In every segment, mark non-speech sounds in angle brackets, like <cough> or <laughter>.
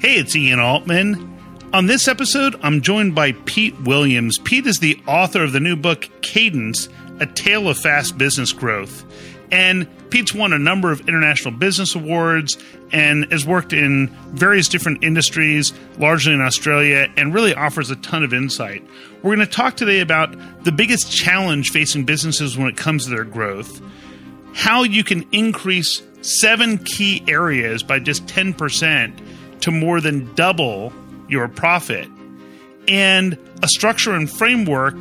Hey, it's Ian Altman. On this episode, I'm joined by Pete Williams. Pete is the author of the new book, Cadence A Tale of Fast Business Growth. And Pete's won a number of international business awards and has worked in various different industries, largely in Australia, and really offers a ton of insight. We're going to talk today about the biggest challenge facing businesses when it comes to their growth, how you can increase seven key areas by just 10% to more than double your profit, and a structure and framework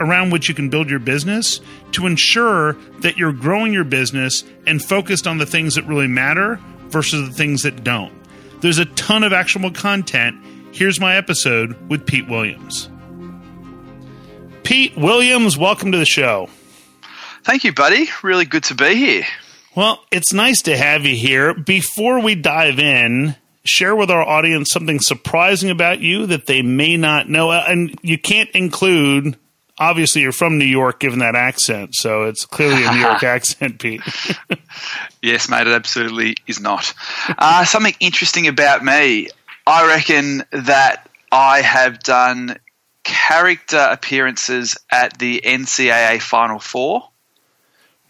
around which you can build your business to ensure that you're growing your business and focused on the things that really matter versus the things that don't. There's a ton of actionable content. Here's my episode with Pete Williams. Pete Williams, welcome to the show. Thank you, buddy. Really good to be here. Well, it's nice to have you here. Before we dive in, share with our audience something surprising about you that they may not know. And you can't include, obviously, you're from New York, given that accent. So it's clearly a New York <laughs> accent, Pete. <laughs> yes, mate, it absolutely is not. Uh, something interesting about me, I reckon that I have done character appearances at the NCAA Final Four.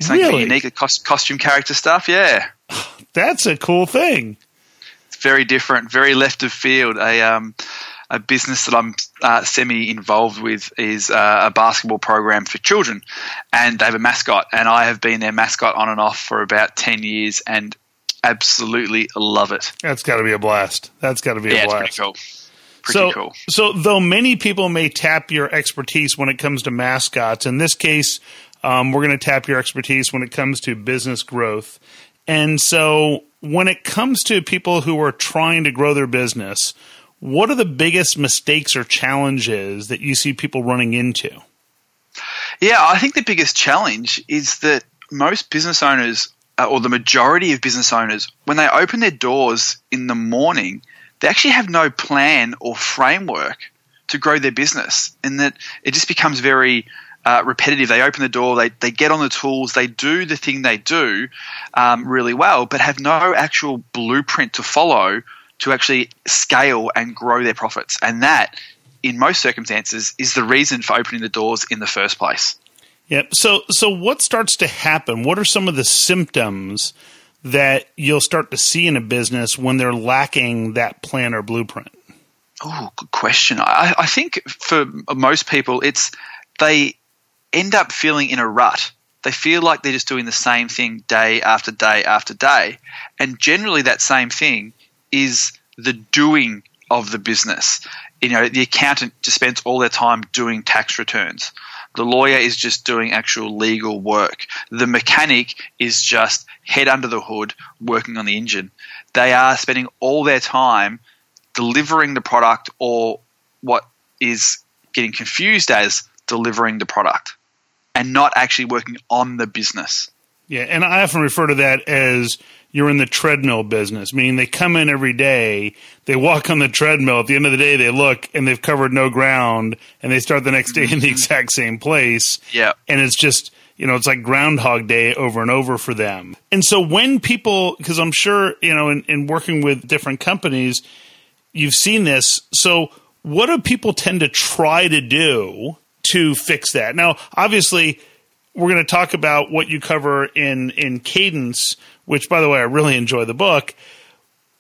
Something really? unique, costume character stuff, yeah. <sighs> That's a cool thing very different, very left of field. A um, a business that I'm uh, semi involved with is uh, a basketball program for children, and they have a mascot, and I have been their mascot on and off for about ten years, and absolutely love it. That's got to be a blast. That's got to be yeah, a blast. It's pretty cool. Pretty so, cool. so though many people may tap your expertise when it comes to mascots, in this case, um, we're going to tap your expertise when it comes to business growth. And so when it comes to people who are trying to grow their business, what are the biggest mistakes or challenges that you see people running into? Yeah, I think the biggest challenge is that most business owners, uh, or the majority of business owners, when they open their doors in the morning, they actually have no plan or framework to grow their business, and that it just becomes very uh, repetitive. They open the door, they, they get on the tools, they do the thing they do um, really well, but have no actual blueprint to follow to actually scale and grow their profits. And that, in most circumstances, is the reason for opening the doors in the first place. Yep. So, so what starts to happen? What are some of the symptoms that you'll start to see in a business when they're lacking that plan or blueprint? Oh, good question. I, I think for most people, it's they end up feeling in a rut. They feel like they're just doing the same thing day after day after day. And generally, that same thing is the doing of the business. You know, the accountant just spends all their time doing tax returns. The lawyer is just doing actual legal work. The mechanic is just head under the hood working on the engine. They are spending all their time delivering the product or what is getting confused as delivering the product and not actually working on the business. Yeah, and I often refer to that as you're in the treadmill business, meaning they come in every day, they walk on the treadmill. At the end of the day, they look and they've covered no ground, and they start the next day in the mm-hmm. exact same place. Yeah, and it's just you know it's like Groundhog Day over and over for them. And so when people, because I'm sure you know, in, in working with different companies, you've seen this. So what do people tend to try to do? To fix that. Now, obviously, we're going to talk about what you cover in in Cadence, which, by the way, I really enjoy the book.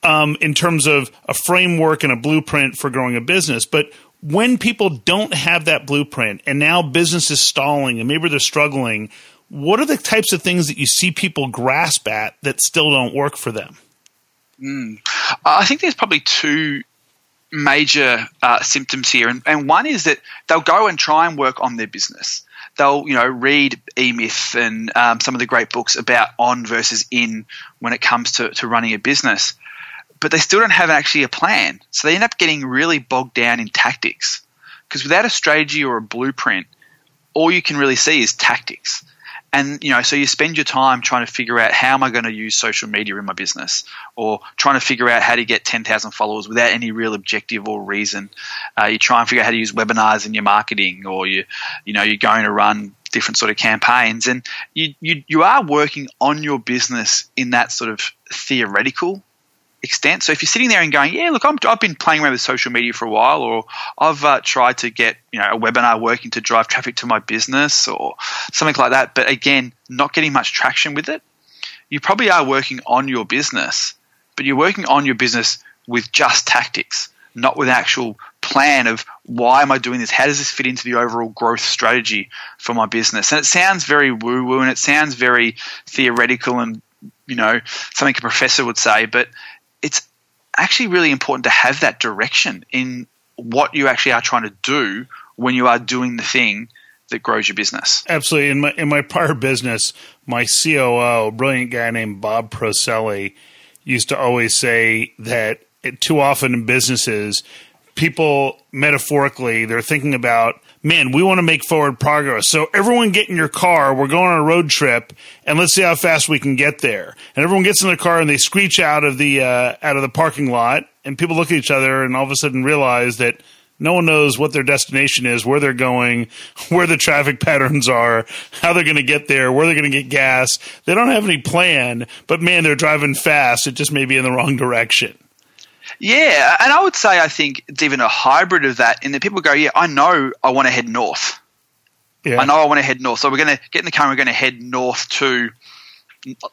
Um, in terms of a framework and a blueprint for growing a business, but when people don't have that blueprint and now business is stalling and maybe they're struggling, what are the types of things that you see people grasp at that still don't work for them? Mm. I think there's probably two major uh, symptoms here, and, and one is that they'll go and try and work on their business. They'll, you know, read E Myth and um, some of the great books about on versus in when it comes to, to running a business, but they still don't have actually a plan. So they end up getting really bogged down in tactics because without a strategy or a blueprint, all you can really see is tactics and you know so you spend your time trying to figure out how am i going to use social media in my business? Or trying to figure out how to get 10,000 followers without any real objective or reason. Uh, you try and figure out how to use webinars in your marketing or you you know you're going to run different sort of campaigns. And you you, you are working on your business in that sort of theoretical extent. So if you're sitting there and going, yeah, look, i have been playing around with social media for a while, or I've uh, tried to get you know a webinar working to drive traffic to my business, or something like that, but again, not getting much traction with it, you probably are working on your business, but you're working on your business with just tactics, not with actual plan of why am I doing this? How does this fit into the overall growth strategy for my business? And it sounds very woo woo and it sounds very theoretical and you know something a professor would say, but it's actually really important to have that direction in what you actually are trying to do when you are doing the thing that grows your business. Absolutely. In my in my prior business, my COO, a brilliant guy named Bob Proselli, used to always say that it, too often in businesses, people metaphorically they're thinking about man, we want to make forward progress. So everyone get in your car. We're going on a road trip, and let's see how fast we can get there. And everyone gets in the car and they screech out of the uh, out of the parking lot, and people look at each other and all of a sudden realize that no one knows what their destination is, where they're going, <laughs> where the traffic patterns are, how they're going to get there, where they're going to get gas. They don't have any plan, but man, they're driving fast. It just may be in the wrong direction. Yeah, and I would say I think it's even a hybrid of that in that people go, yeah, I know I want to head north. Yeah. I know I want to head north. So we're going to get in the car and we're going to head north to,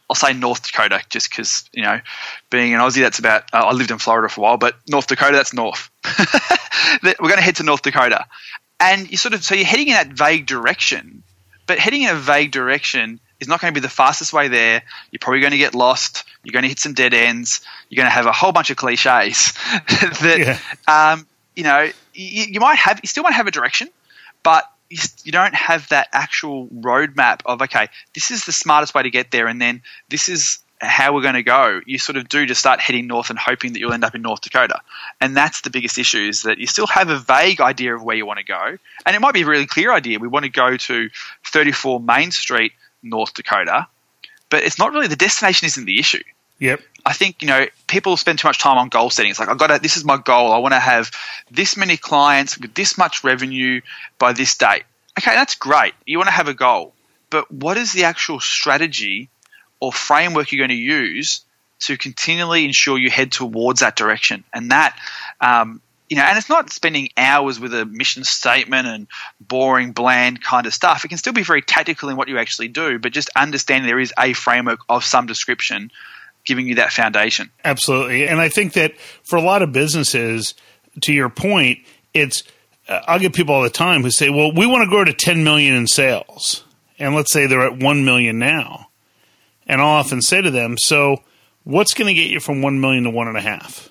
I'll say North Dakota, just because, you know, being an Aussie, that's about, uh, I lived in Florida for a while, but North Dakota, that's north. <laughs> we're going to head to North Dakota. And you sort of, so you're heading in that vague direction, but heading in a vague direction is not going to be the fastest way there. You're probably going to get lost. You're going to hit some dead ends. You're going to have a whole bunch of cliches <laughs> that, yeah. um, you know, you, you, might have, you still might have a direction, but you, you don't have that actual roadmap of, okay, this is the smartest way to get there. And then this is how we're going to go, you sort of do just start heading north and hoping that you'll end up in North Dakota. And that's the biggest issue is that you still have a vague idea of where you want to go. And it might be a really clear idea. We want to go to 34 Main Street, North Dakota but it's not really the destination isn't the issue. Yep. I think you know people spend too much time on goal setting. It's like I got to. This is my goal. I want to have this many clients with this much revenue by this date. Okay, that's great. You want to have a goal, but what is the actual strategy or framework you're going to use to continually ensure you head towards that direction? And that um, you know, and it's not spending hours with a mission statement and boring, bland kind of stuff. It can still be very tactical in what you actually do, but just understanding there is a framework of some description giving you that foundation. Absolutely. And I think that for a lot of businesses, to your point, it's, uh, I'll get people all the time who say, well, we want to grow to 10 million in sales. And let's say they're at 1 million now. And I'll often say to them, so what's going to get you from 1 million to one and a half?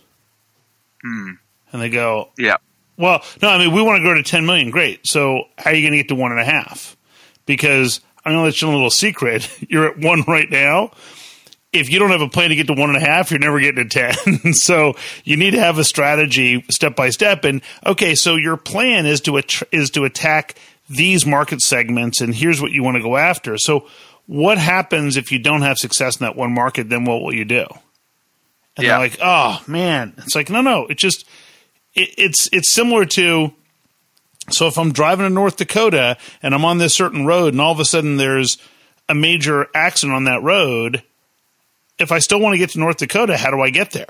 Hmm and they go, yeah. Well, no, I mean we want to grow to ten million. Great. So how are you going to get to one and a half? Because I'm going to let you know a little secret. <laughs> You're at one right now. If you don't have a plan to get to one and a half, you're never getting to ten. <laughs> so you need to have a strategy step by step. And okay, so your plan is to att- is to attack these market segments, and here's what you want to go after. So what happens if you don't have success in that one market? Then what will you do? And yeah. they're like, oh man, it's like no, no, it just it, it's it's similar to so if I'm driving to North Dakota and I'm on this certain road and all of a sudden there's a major accident on that road, if I still want to get to North Dakota, how do I get there?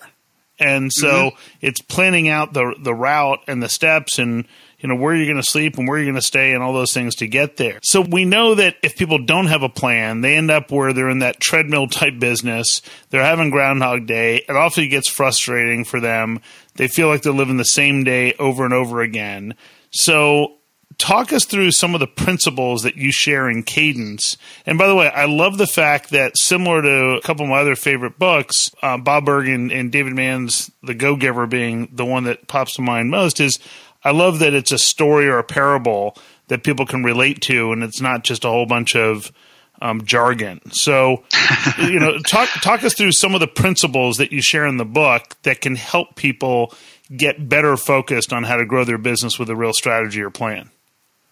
And so mm-hmm. it's planning out the the route and the steps and you know where you're going to sleep and where you're going to stay and all those things to get there. So we know that if people don't have a plan, they end up where they're in that treadmill type business. They're having Groundhog Day. It often gets frustrating for them. They feel like they're living the same day over and over again. So talk us through some of the principles that you share in Cadence. And by the way, I love the fact that similar to a couple of my other favorite books, uh, Bob Burg and, and David Mann's The Go Giver being the one that pops to mind most, is I love that it's a story or a parable that people can relate to, and it's not just a whole bunch of um, jargon. So, you know, <laughs> talk talk us through some of the principles that you share in the book that can help people get better focused on how to grow their business with a real strategy or plan.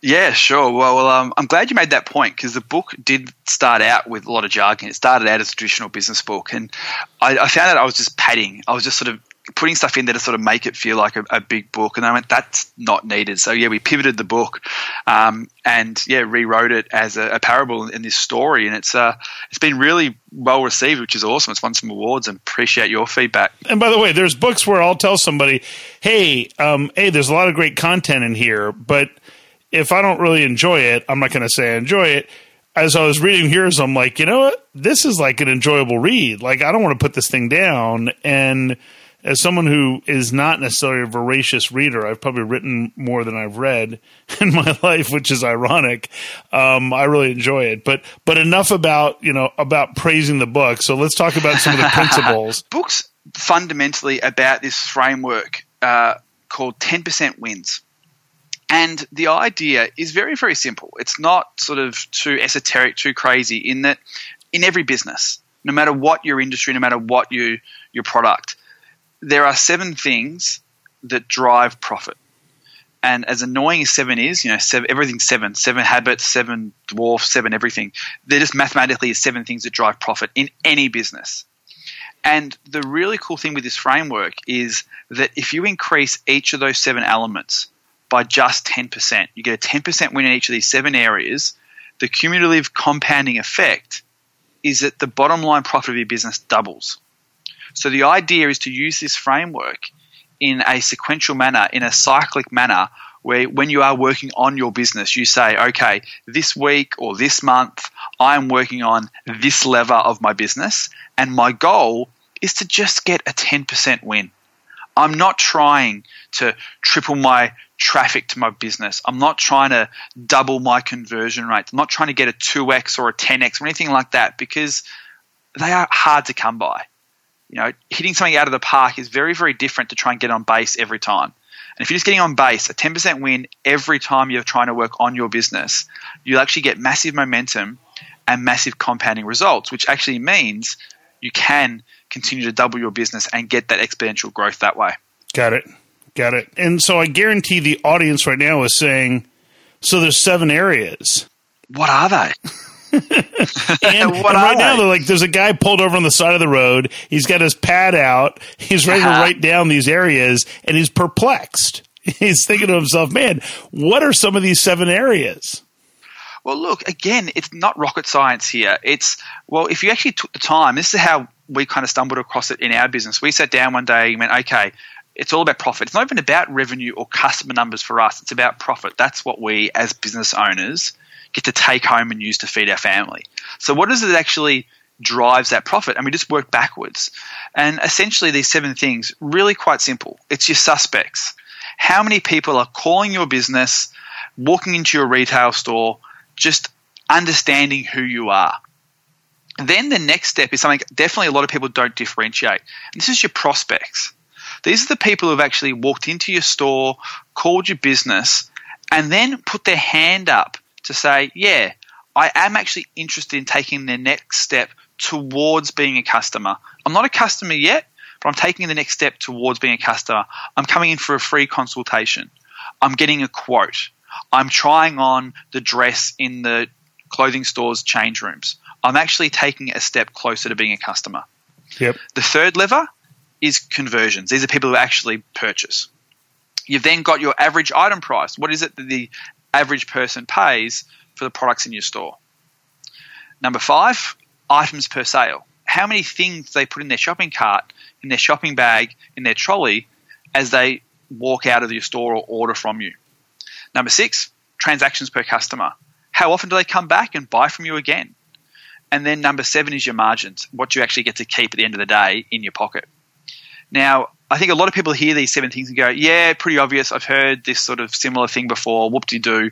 Yeah, sure. Well, um, I'm glad you made that point because the book did start out with a lot of jargon. It started out as a traditional business book, and I, I found that I was just padding. I was just sort of putting stuff in there to sort of make it feel like a, a, big book. And I went, that's not needed. So yeah, we pivoted the book, um, and yeah, rewrote it as a, a, parable in this story. And it's uh, it's been really well received, which is awesome. It's won some awards, and appreciate your feedback. And by the way, there's books where I'll tell somebody, hey, um, hey, there's a lot of great content in here, but if I don't really enjoy it, I'm not going to say I enjoy it as I was reading yours, I'm like, you know what? This is like an enjoyable read. Like, I don't want to put this thing down. And as someone who is not necessarily a voracious reader, I've probably written more than I've read <laughs> in my life, which is ironic. Um, I really enjoy it, but but enough about you know about praising the book. So let's talk about some of the <laughs> principles. Books fundamentally about this framework uh, called Ten Percent Wins. And the idea is very, very simple. It's not sort of too esoteric, too crazy, in that in every business, no matter what your industry, no matter what you, your product, there are seven things that drive profit. And as annoying as seven is, you know, seven, everything's seven, seven habits, seven dwarfs, seven everything. They're just mathematically seven things that drive profit in any business. And the really cool thing with this framework is that if you increase each of those seven elements by just 10%, you get a 10% win in each of these seven areas, the cumulative compounding effect is that the bottom line profit of your business doubles. So the idea is to use this framework in a sequential manner, in a cyclic manner, where when you are working on your business, you say, okay, this week or this month, I'm working on this lever of my business, and my goal is to just get a 10% win. I'm not trying to triple my traffic to my business. I'm not trying to double my conversion rates. I'm not trying to get a 2x or a 10x or anything like that because they are hard to come by you know, hitting something out of the park is very, very different to try and get on base every time. And if you're just getting on base, a 10% win every time you're trying to work on your business, you'll actually get massive momentum and massive compounding results, which actually means you can continue to double your business and get that exponential growth that way. Got it. Got it. And so I guarantee the audience right now is saying, so there's seven areas. What are they? <laughs> and, <laughs> and right now, they're like, there's a guy pulled over on the side of the road. He's got his pad out. He's ready uh-huh. to write down these areas, and he's perplexed. <laughs> He's thinking to himself, man, what are some of these seven areas? Well, look, again, it's not rocket science here. It's, well, if you actually took the time, this is how we kind of stumbled across it in our business. We sat down one day and went, okay, it's all about profit. It's not even about revenue or customer numbers for us. It's about profit. That's what we, as business owners, get to take home and use to feed our family. So, what is it actually drives that profit? And we just work backwards. And essentially, these seven things really quite simple. It's your suspects. How many people are calling your business, walking into your retail store, just understanding who you are? Then the next step is something definitely a lot of people don't differentiate. And this is your prospects. These are the people who've actually walked into your store, called your business, and then put their hand up to say, yeah, I am actually interested in taking the next step towards being a customer. I'm not a customer yet, but I'm taking the next step towards being a customer. I'm coming in for a free consultation. I'm getting a quote. I'm trying on the dress in the clothing store's change rooms. I'm actually taking a step closer to being a customer. Yep. The third lever is conversions. These are people who actually purchase. You've then got your average item price. What is it that the average person pays for the products in your store. Number five, items per sale. How many things they put in their shopping cart, in their shopping bag, in their trolley as they walk out of your store or order from you. Number six, transactions per customer. How often do they come back and buy from you again? And then number seven is your margins, what you actually get to keep at the end of the day in your pocket. Now, I think a lot of people hear these seven things and go, yeah, pretty obvious. I've heard this sort of similar thing before, whoop de doo,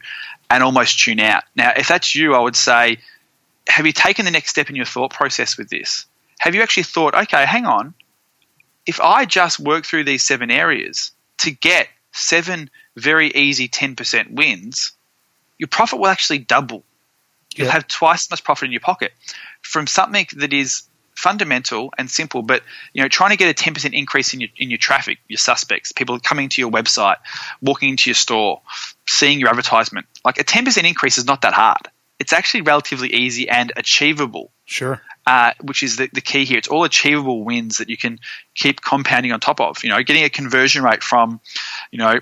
and almost tune out. Now, if that's you, I would say, have you taken the next step in your thought process with this? Have you actually thought, okay, hang on, if I just work through these seven areas to get seven very easy 10% wins, your profit will actually double. You'll have twice as much profit in your pocket from something that is fundamental and simple, but you know, trying to get a ten percent increase in your in your traffic, your suspects, people coming to your website, walking into your store, seeing your advertisement, like a ten percent increase is not that hard. It's actually relatively easy and achievable. Sure. uh, which is the, the key here. It's all achievable wins that you can keep compounding on top of. You know, getting a conversion rate from, you know,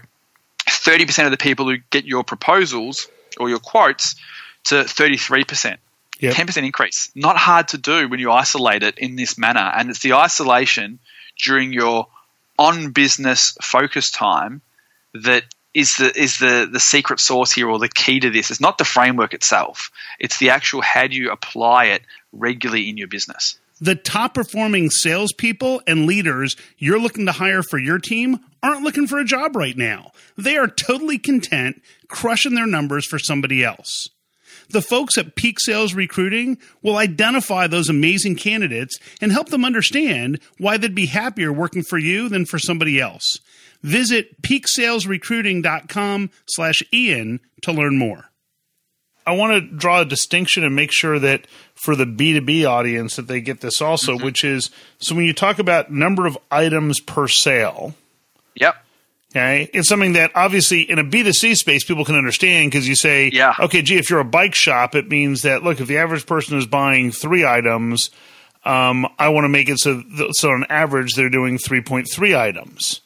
30% of the people who get your proposals or your quotes to 33%. Yep. 10% increase. Not hard to do when you isolate it in this manner. And it's the isolation during your on business focus time that is the is the the secret sauce here or the key to this. It's not the framework itself. It's the actual how do you apply it regularly in your business. The top performing salespeople and leaders you're looking to hire for your team aren't looking for a job right now. They are totally content crushing their numbers for somebody else. The folks at Peak Sales Recruiting will identify those amazing candidates and help them understand why they'd be happier working for you than for somebody else. Visit peaksalesrecruiting.com slash Ian to learn more. I want to draw a distinction and make sure that for the B2B audience that they get this also, mm-hmm. which is so when you talk about number of items per sale. Yep. Okay. It's something that obviously in a B2C space people can understand because you say, yeah. okay, gee, if you're a bike shop, it means that, look, if the average person is buying three items, um, I want to make it so, so on average they're doing 3.3 items.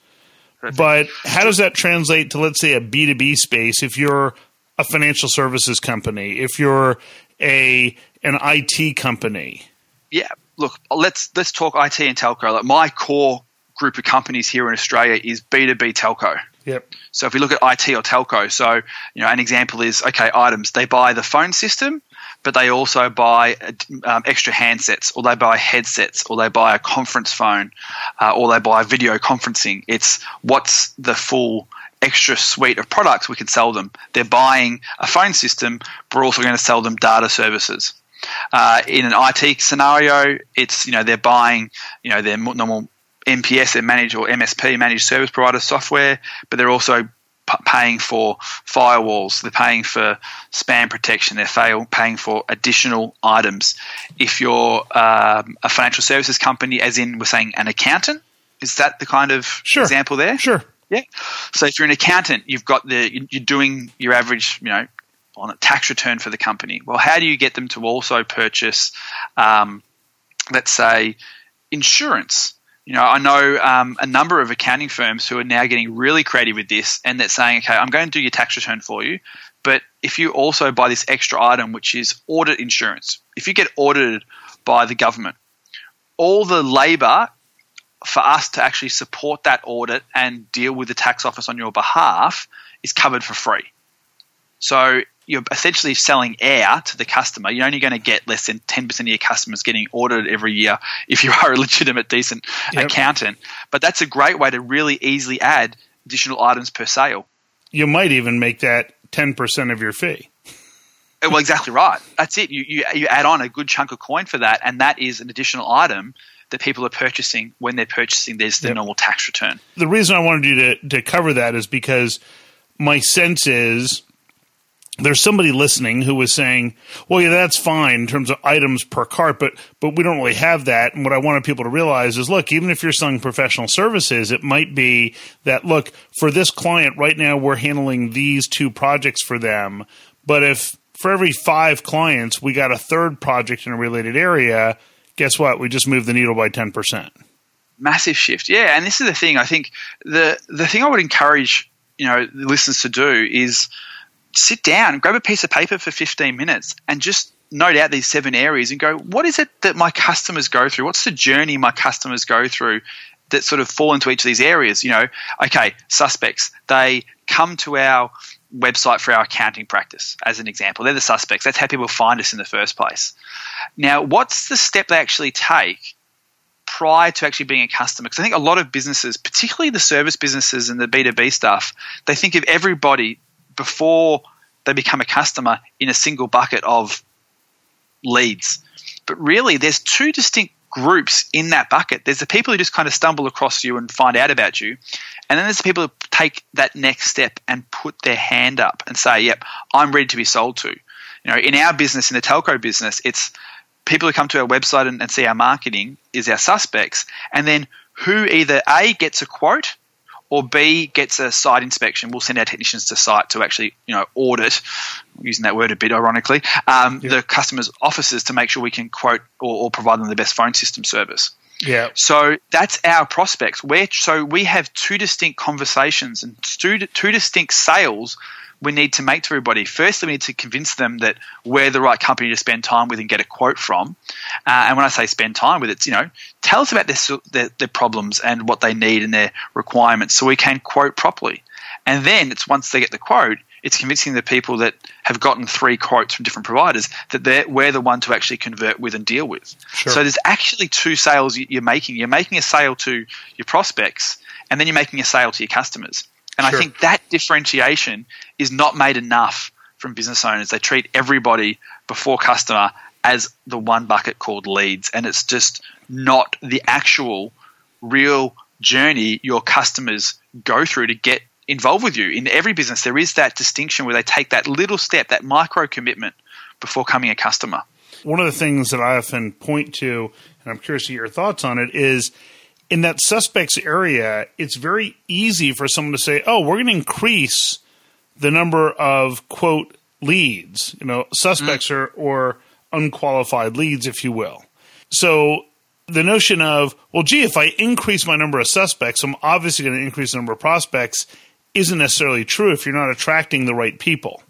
But how does that translate to, let's say, a B2B space if you're a financial services company, if you're a an IT company? Yeah, look, let's let's talk IT and telco. Like my core group of companies here in Australia is B2B telco. Yep. So if we look at IT or telco, so you know, an example is okay, items. They buy the phone system, but they also buy um, extra handsets, or they buy headsets, or they buy a conference phone, uh, or they buy video conferencing. It's what's the full extra suite of products we can sell them. They're buying a phone system, but we're also going to sell them data services. Uh, in an IT scenario, it's you know they're buying you know their normal MPS, their managed or MSP, managed service provider software, but they're also paying for firewalls, they're paying for spam protection, they're paying for additional items. If you're um, a financial services company, as in we're saying an accountant, is that the kind of sure. example there? Sure. Yeah. So if you're an accountant, you've got the you're doing your average, you know, on a tax return for the company. Well, how do you get them to also purchase, um, let's say, insurance? You know, I know um, a number of accounting firms who are now getting really creative with this, and they're saying, okay, I'm going to do your tax return for you, but if you also buy this extra item, which is audit insurance, if you get audited by the government, all the labour for us to actually support that audit and deal with the tax office on your behalf is covered for free. So you're essentially selling air to the customer. You're only going to get less than 10% of your customers getting audited every year <laughs> if you are a legitimate, decent yep. accountant. But that's a great way to really easily add additional items per sale. You might even make that 10% of your fee. Uh, well, exactly right. That's it. You, you, you add on a good chunk of coin for that, and that is an additional item that people are purchasing when they're purchasing there's the yep. normal tax return. The reason I wanted you to, to cover that is because my sense is there's somebody listening who was saying, "Well, yeah, that's fine in terms of items per cart, but but we don't really have that." And what I wanted people to realize is, look, even if you're selling professional services, it might be that look for this client right now, we're handling these two projects for them, but if for every five clients we got a third project in a related area, guess what? We just moved the needle by ten percent. Massive shift, yeah. And this is the thing. I think the the thing I would encourage you know the listeners to do is sit down, grab a piece of paper for 15 minutes and just note out these seven areas and go, what is it that my customers go through? What's the journey my customers go through that sort of fall into each of these areas? You know, okay, suspects, they come to our website for our accounting practice, as an example. They're the suspects. That's how people find us in the first place. Now, what's the step they actually take prior to actually being a customer? Because I think a lot of businesses, particularly the service businesses and the B2B stuff, they think of everybody before they become a customer in a single bucket of leads. But really, there's two distinct groups in that bucket. There's the people who just kind of stumble across you and find out about you. And then there's the people who take that next step and put their hand up and say, yep, I'm ready to be sold to. You know, in our business, in the telco business, it's people who come to our website and, and see our marketing is our suspects. And then who either A, gets a quote or B gets a site inspection, we'll send our technicians to site to actually you know audit, using that word a bit ironically, um, the customer's offices to make sure we can quote or, or provide them the best phone system service. Yeah. So that's our prospects. Where so we have two distinct conversations and two, two distinct sales we need to make to everybody. First, we need to convince them that we're the right company to spend time with and get a quote from. Uh, and when I say spend time with, it's you know tell us about their, their, their problems and what they need and their requirements, so we can quote properly. And then it's once they get the quote, it's convincing the people that have gotten three quotes from different providers that we're the one to actually convert with and deal with. Sure. So there's actually two sales you're making. You're making a sale to your prospects, and then you're making a sale to your customers. And sure. I think that differentiation is not made enough from business owners. They treat everybody before customer as the one bucket called leads, and it's just not the actual real journey your customers go through to get involved with you. In every business, there is that distinction where they take that little step, that micro commitment before coming a customer. One of the things that I often point to, and I'm curious to hear your thoughts on it, is in that suspects area, it's very easy for someone to say, "Oh, we're going to increase the number of quote leads, you know, suspects mm. or, or unqualified leads, if you will." So the notion of, well, gee, if I increase my number of suspects, I'm obviously going to increase the number of prospects, isn't necessarily true if you're not attracting the right people.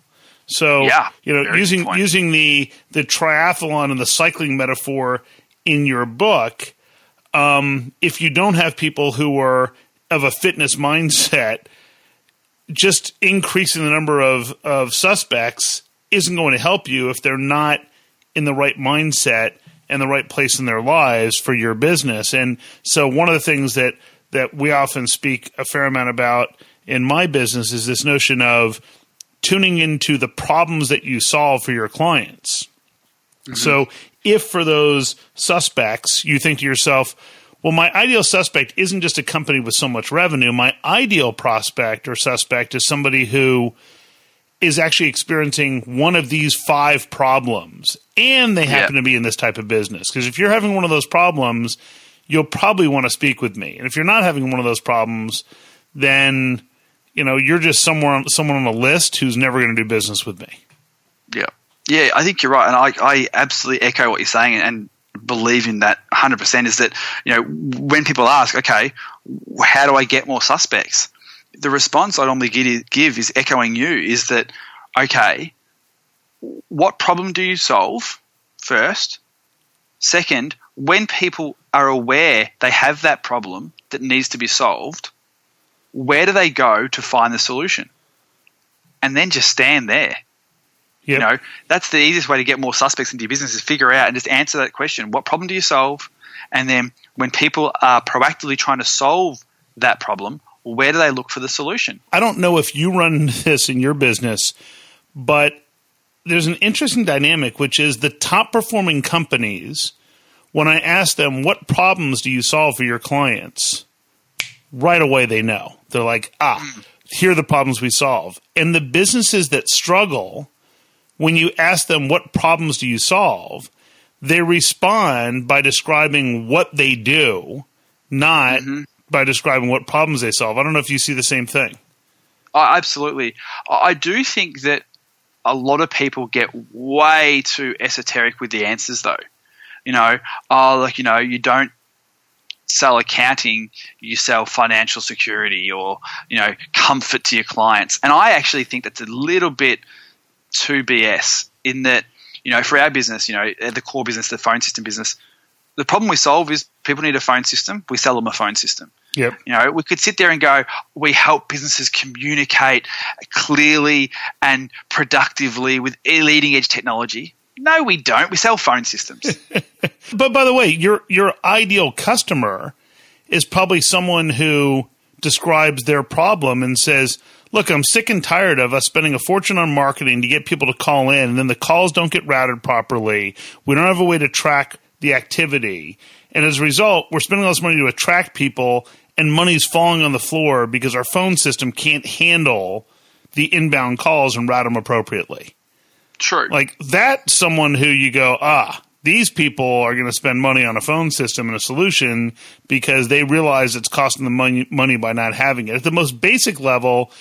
So, yeah, you know, using using the the triathlon and the cycling metaphor in your book um, if you don't have people who are of a fitness mindset, just increasing the number of, of suspects isn't going to help you if they're not in the right mindset and the right place in their lives for your business. And so, one of the things that that we often speak a fair amount about in my business is this notion of tuning into the problems that you solve for your clients. Mm-hmm. So, if for those suspects you think to yourself, well, my ideal suspect isn't just a company with so much revenue. My ideal prospect or suspect is somebody who is actually experiencing one of these five problems and they happen yeah. to be in this type of business. Because if you're having one of those problems, you'll probably want to speak with me. And if you're not having one of those problems, then you know you're just somewhere someone on a list who's never going to do business with me. Yeah. Yeah, I think you're right, and I, I absolutely echo what you're saying, and believe in that 100% is that you know when people ask, okay, how do I get more suspects? The response I normally give is echoing you is that okay, what problem do you solve first? Second, when people are aware they have that problem that needs to be solved, where do they go to find the solution? And then just stand there Yep. You know, that's the easiest way to get more suspects into your business is figure out and just answer that question. What problem do you solve? And then when people are proactively trying to solve that problem, where do they look for the solution? I don't know if you run <laughs> this in your business, but there's an interesting dynamic, which is the top performing companies, when I ask them, what problems do you solve for your clients? Right away, they know. They're like, ah, mm. here are the problems we solve. And the businesses that struggle, when you ask them what problems do you solve, they respond by describing what they do, not mm-hmm. by describing what problems they solve. I don't know if you see the same thing. Oh, absolutely. I do think that a lot of people get way too esoteric with the answers, though. You know, oh, like, you know, you don't sell accounting, you sell financial security or, you know, comfort to your clients. And I actually think that's a little bit – to BS in that, you know, for our business, you know, the core business, the phone system business, the problem we solve is people need a phone system. We sell them a phone system. Yep. You know, we could sit there and go, we help businesses communicate clearly and productively with leading edge technology. No, we don't. We sell phone systems. <laughs> but by the way, your your ideal customer is probably someone who describes their problem and says, look, I'm sick and tired of us spending a fortune on marketing to get people to call in, and then the calls don't get routed properly. We don't have a way to track the activity. And as a result, we're spending all this money to attract people, and money's falling on the floor because our phone system can't handle the inbound calls and route them appropriately. True. Like that, someone who you go, ah, These people are going to spend money on a phone system and a solution because they realize it's costing them money, money by not having it. At the most basic level,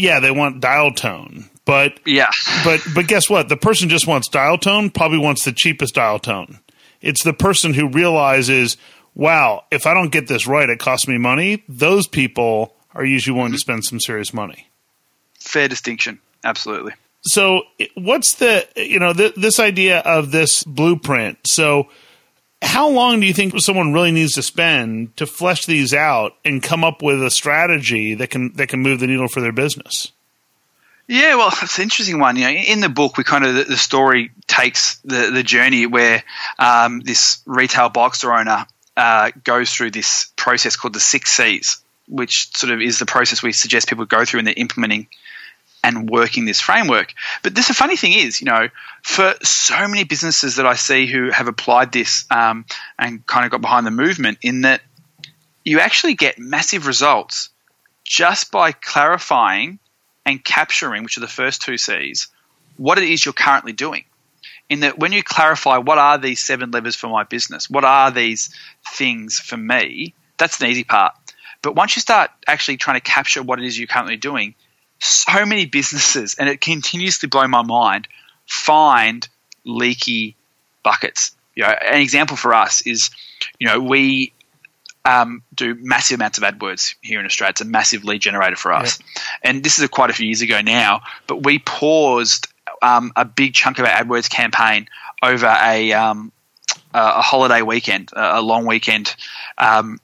yeah, they want dial tone, but yeah, but but guess what? The person just wants dial tone. Probably wants the cheapest dial tone. It's the person who realizes, wow, if I don't get this right, it costs me money. Those people are usually willing to mm-hmm. spend some serious money. Fair distinction, absolutely. So, what's the you know th- this idea of this blueprint? So, how long do you think someone really needs to spend to flesh these out and come up with a strategy that can that can move the needle for their business? Yeah, well, it's an interesting one. You know, in the book, we kind of the, the story takes the the journey where um, this retail box store owner uh, goes through this process called the six C's, which sort of is the process we suggest people go through when they're implementing and working this framework. But this, the funny thing is, you know, for so many businesses that I see who have applied this um, and kind of got behind the movement, in that you actually get massive results just by clarifying and capturing, which are the first two C's, what it is you're currently doing. In that, when you clarify what are these seven levers for my business, what are these things for me, that's an easy part. But once you start actually trying to capture what it is you're currently doing, so many businesses, and it continues to blow my mind, find leaky buckets. You know, an example for us is, you know, we um, do massive amounts of AdWords here in Australia. It's a massive lead generator for us. Yeah. And this is a, quite a few years ago now, but we paused um, a big chunk of our AdWords campaign over a, um, a holiday weekend, a long weekend, um,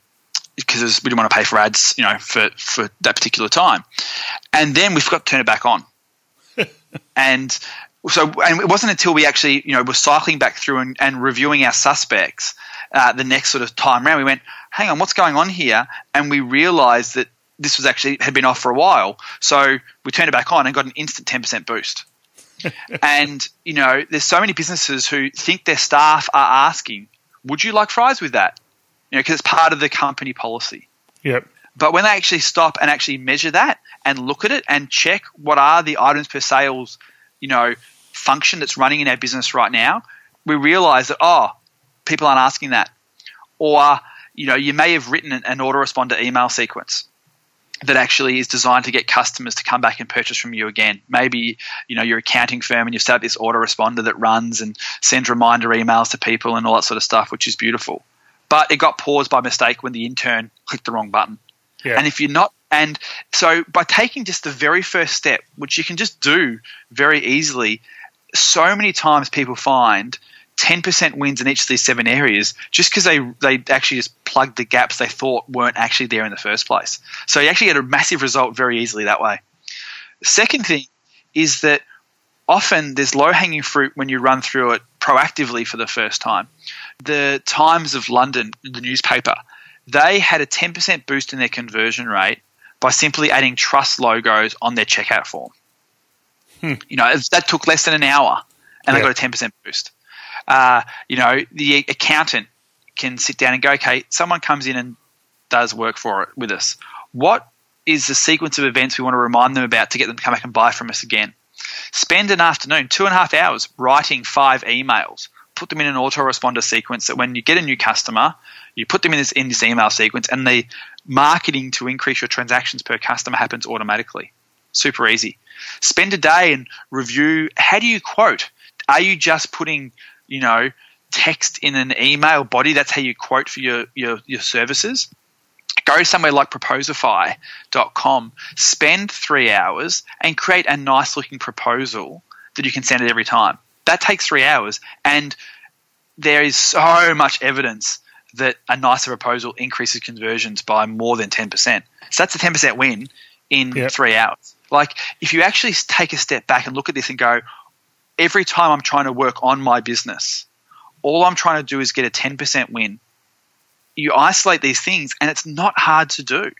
because we didn't want to pay for ads, you know, for, for that particular time. And then we forgot to turn it back on. <laughs> and so, and it wasn't until we actually, you know, were cycling back through and, and reviewing our suspects uh, the next sort of time around, we went, hang on, what's going on here? And we realized that this was actually had been off for a while. So we turned it back on and got an instant 10% boost. <laughs> and, you know, there's so many businesses who think their staff are asking, would you like fries with that? You know, because it's part of the company policy. Yep. But when they actually stop and actually measure that and look at it and check what are the items per sales, you know, function that's running in our business right now, we realize that oh, people aren't asking that, or you know, you may have written an, autoresponder email sequence that actually is designed to get customers to come back and purchase from you again. Maybe you know you're accounting firm and you've set up this autoresponder that runs and sends reminder emails to people and all that sort of stuff, which is beautiful but it got paused by mistake when the intern clicked the wrong button. Yeah. And if you're not, and so by taking just the very first step, which you can just do very easily, so many times people find 10% wins in each of these seven areas just because they, they actually just plugged the gaps they thought weren't actually there in the first place. So you actually get a massive result very easily that way. Second thing is that often there's low hanging fruit when you run through it proactively for the first time. The Times of London, the newspaper, they had a 10% boost in their conversion rate by simply adding trust logos on their checkout form. Hmm. You know, that took less than an hour and yeah. they got a 10% boost. Uh, you know, the accountant can sit down and go, okay, someone comes in and does work for it with us. What is the sequence of events we want to remind them about to get them to come back and buy from us again? Spend an afternoon, two and a half hours, writing five emails. Put them in an autoresponder sequence that when you get a new customer, you put them in this in this email sequence, and the marketing to increase your transactions per customer happens automatically. Super easy. Spend a day and review. How do you quote? Are you just putting, you know, text in an email body? That's how you quote for your your, your services go somewhere like proposify.com, spend three hours and create a nice looking proposal that you can send it every time. That takes three hours. And there is so much evidence that a nicer proposal increases conversions by more than 10%. So that's a 10% win in yep. three hours. Like, if you actually take a step back and look at this and go, every time I'm trying to work on my business, all I'm trying to do is get a 10% win you isolate these things, and it's not hard to do.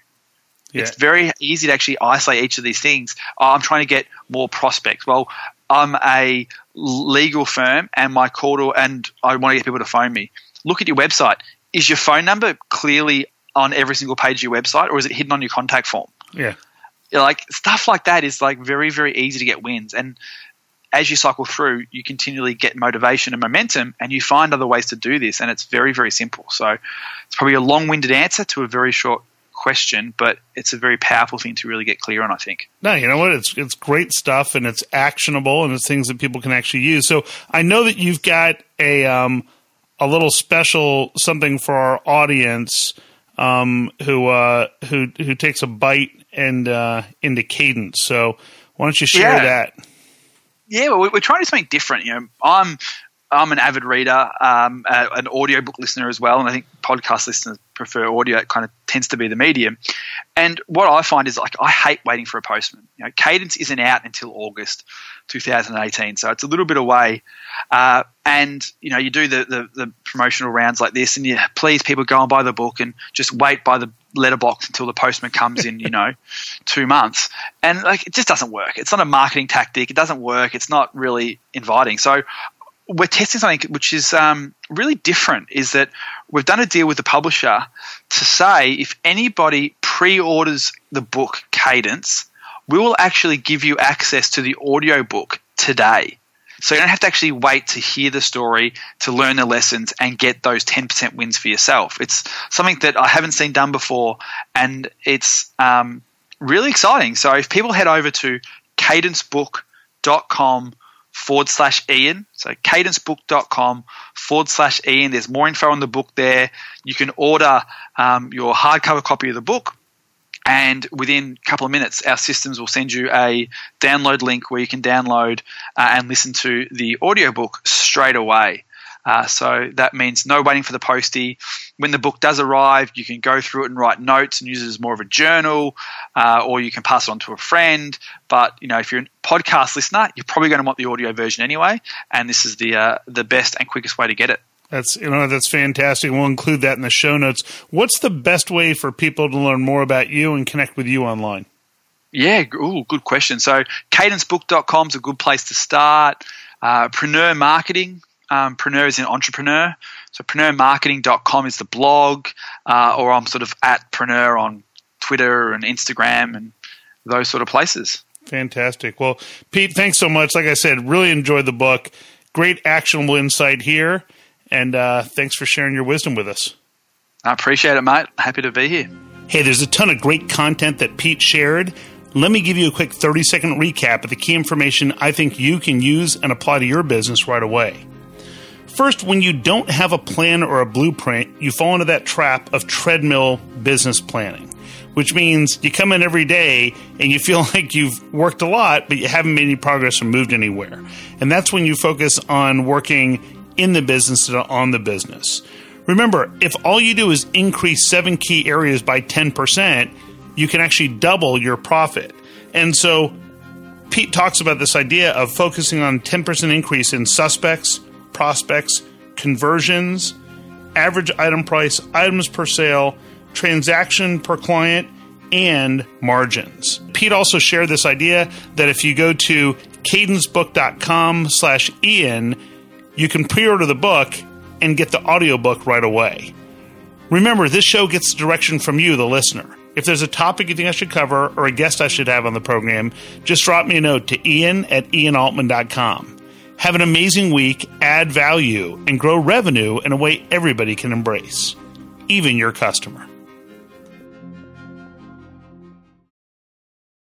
Yeah. It's very easy to actually isolate each of these things. Oh, I'm trying to get more prospects. Well, I'm a legal firm, and my call to and I want to get people to phone me. Look at your website. Is your phone number clearly on every single page of your website, or is it hidden on your contact form? Yeah, like stuff like that is like very very easy to get wins, and as you cycle through, you continually get motivation and momentum, and you find other ways to do this. And it's very, very simple. So it's probably a long winded answer to a very short question, but it's a very powerful thing to really get clear on, I think. No, you know what? It's it's great stuff and it's actionable and it's things that people can actually use. So I know that you've got a um, a little special something for our audience um, who uh, who who takes a bite and uh, into cadence. So why don't you share yeah. that? Yeah, well, we're trying to do something different. You know, I'm I'm an avid reader, um, uh, an audiobook listener as well, and I think podcast listeners prefer audio. It kind of tends to be the medium. And what I find is like I hate waiting for a postman. You know, Cadence isn't out until August 2018, so it's a little bit away. Uh, and you know, you do the, the, the promotional rounds like this, and you please people go and buy the book and just wait by the letterbox until the postman comes in. You know, <laughs> two months, and like it just doesn't work. It's not a marketing tactic. It doesn't work. It's not really inviting. So we're testing something which is um, really different. Is that we've done a deal with the publisher to say if anybody pre-orders the book Cadence, we will actually give you access to the audio book today. So you don't have to actually wait to hear the story, to learn the lessons, and get those 10% wins for yourself. It's something that I haven't seen done before, and it's um, really exciting. So if people head over to cadencebook.com forward slash Ian. So cadencebook.com forward slash Ian. There's more info on the book there. You can order um, your hardcover copy of the book. And within a couple of minutes, our systems will send you a download link where you can download uh, and listen to the audiobook straight away. Uh, so that means no waiting for the postie. When the book does arrive, you can go through it and write notes and use it as more of a journal, uh, or you can pass it on to a friend. But you know, if you're a podcast listener, you're probably going to want the audio version anyway, and this is the uh, the best and quickest way to get it. That's you know that's fantastic. We'll include that in the show notes. What's the best way for people to learn more about you and connect with you online? Yeah, ooh, good question. So cadencebook.com is a good place to start. Uh, Preneur Marketing um, Preneur is an entrepreneur. So preneurmarketing.com is the blog, uh, or I'm sort of at Preneur on Twitter and Instagram and those sort of places. Fantastic. Well, Pete, thanks so much. Like I said, really enjoyed the book. Great actionable insight here. And uh, thanks for sharing your wisdom with us. I appreciate it, mate. Happy to be here. Hey, there's a ton of great content that Pete shared. Let me give you a quick 30 second recap of the key information I think you can use and apply to your business right away. First, when you don't have a plan or a blueprint, you fall into that trap of treadmill business planning, which means you come in every day and you feel <laughs> like you've worked a lot, but you haven't made any progress or moved anywhere. And that's when you focus on working in the business and on the business. Remember, if all you do is increase seven key areas by 10%, you can actually double your profit. And so Pete talks about this idea of focusing on 10% increase in suspects, prospects, conversions, average item price, items per sale, transaction per client, and margins. Pete also shared this idea that if you go to cadencebook.com slash Ian, you can pre-order the book and get the audiobook right away. Remember, this show gets direction from you, the listener. If there's a topic you think I should cover or a guest I should have on the program, just drop me a note to ian at ianaltman.com. Have an amazing week, add value, and grow revenue in a way everybody can embrace, even your customer.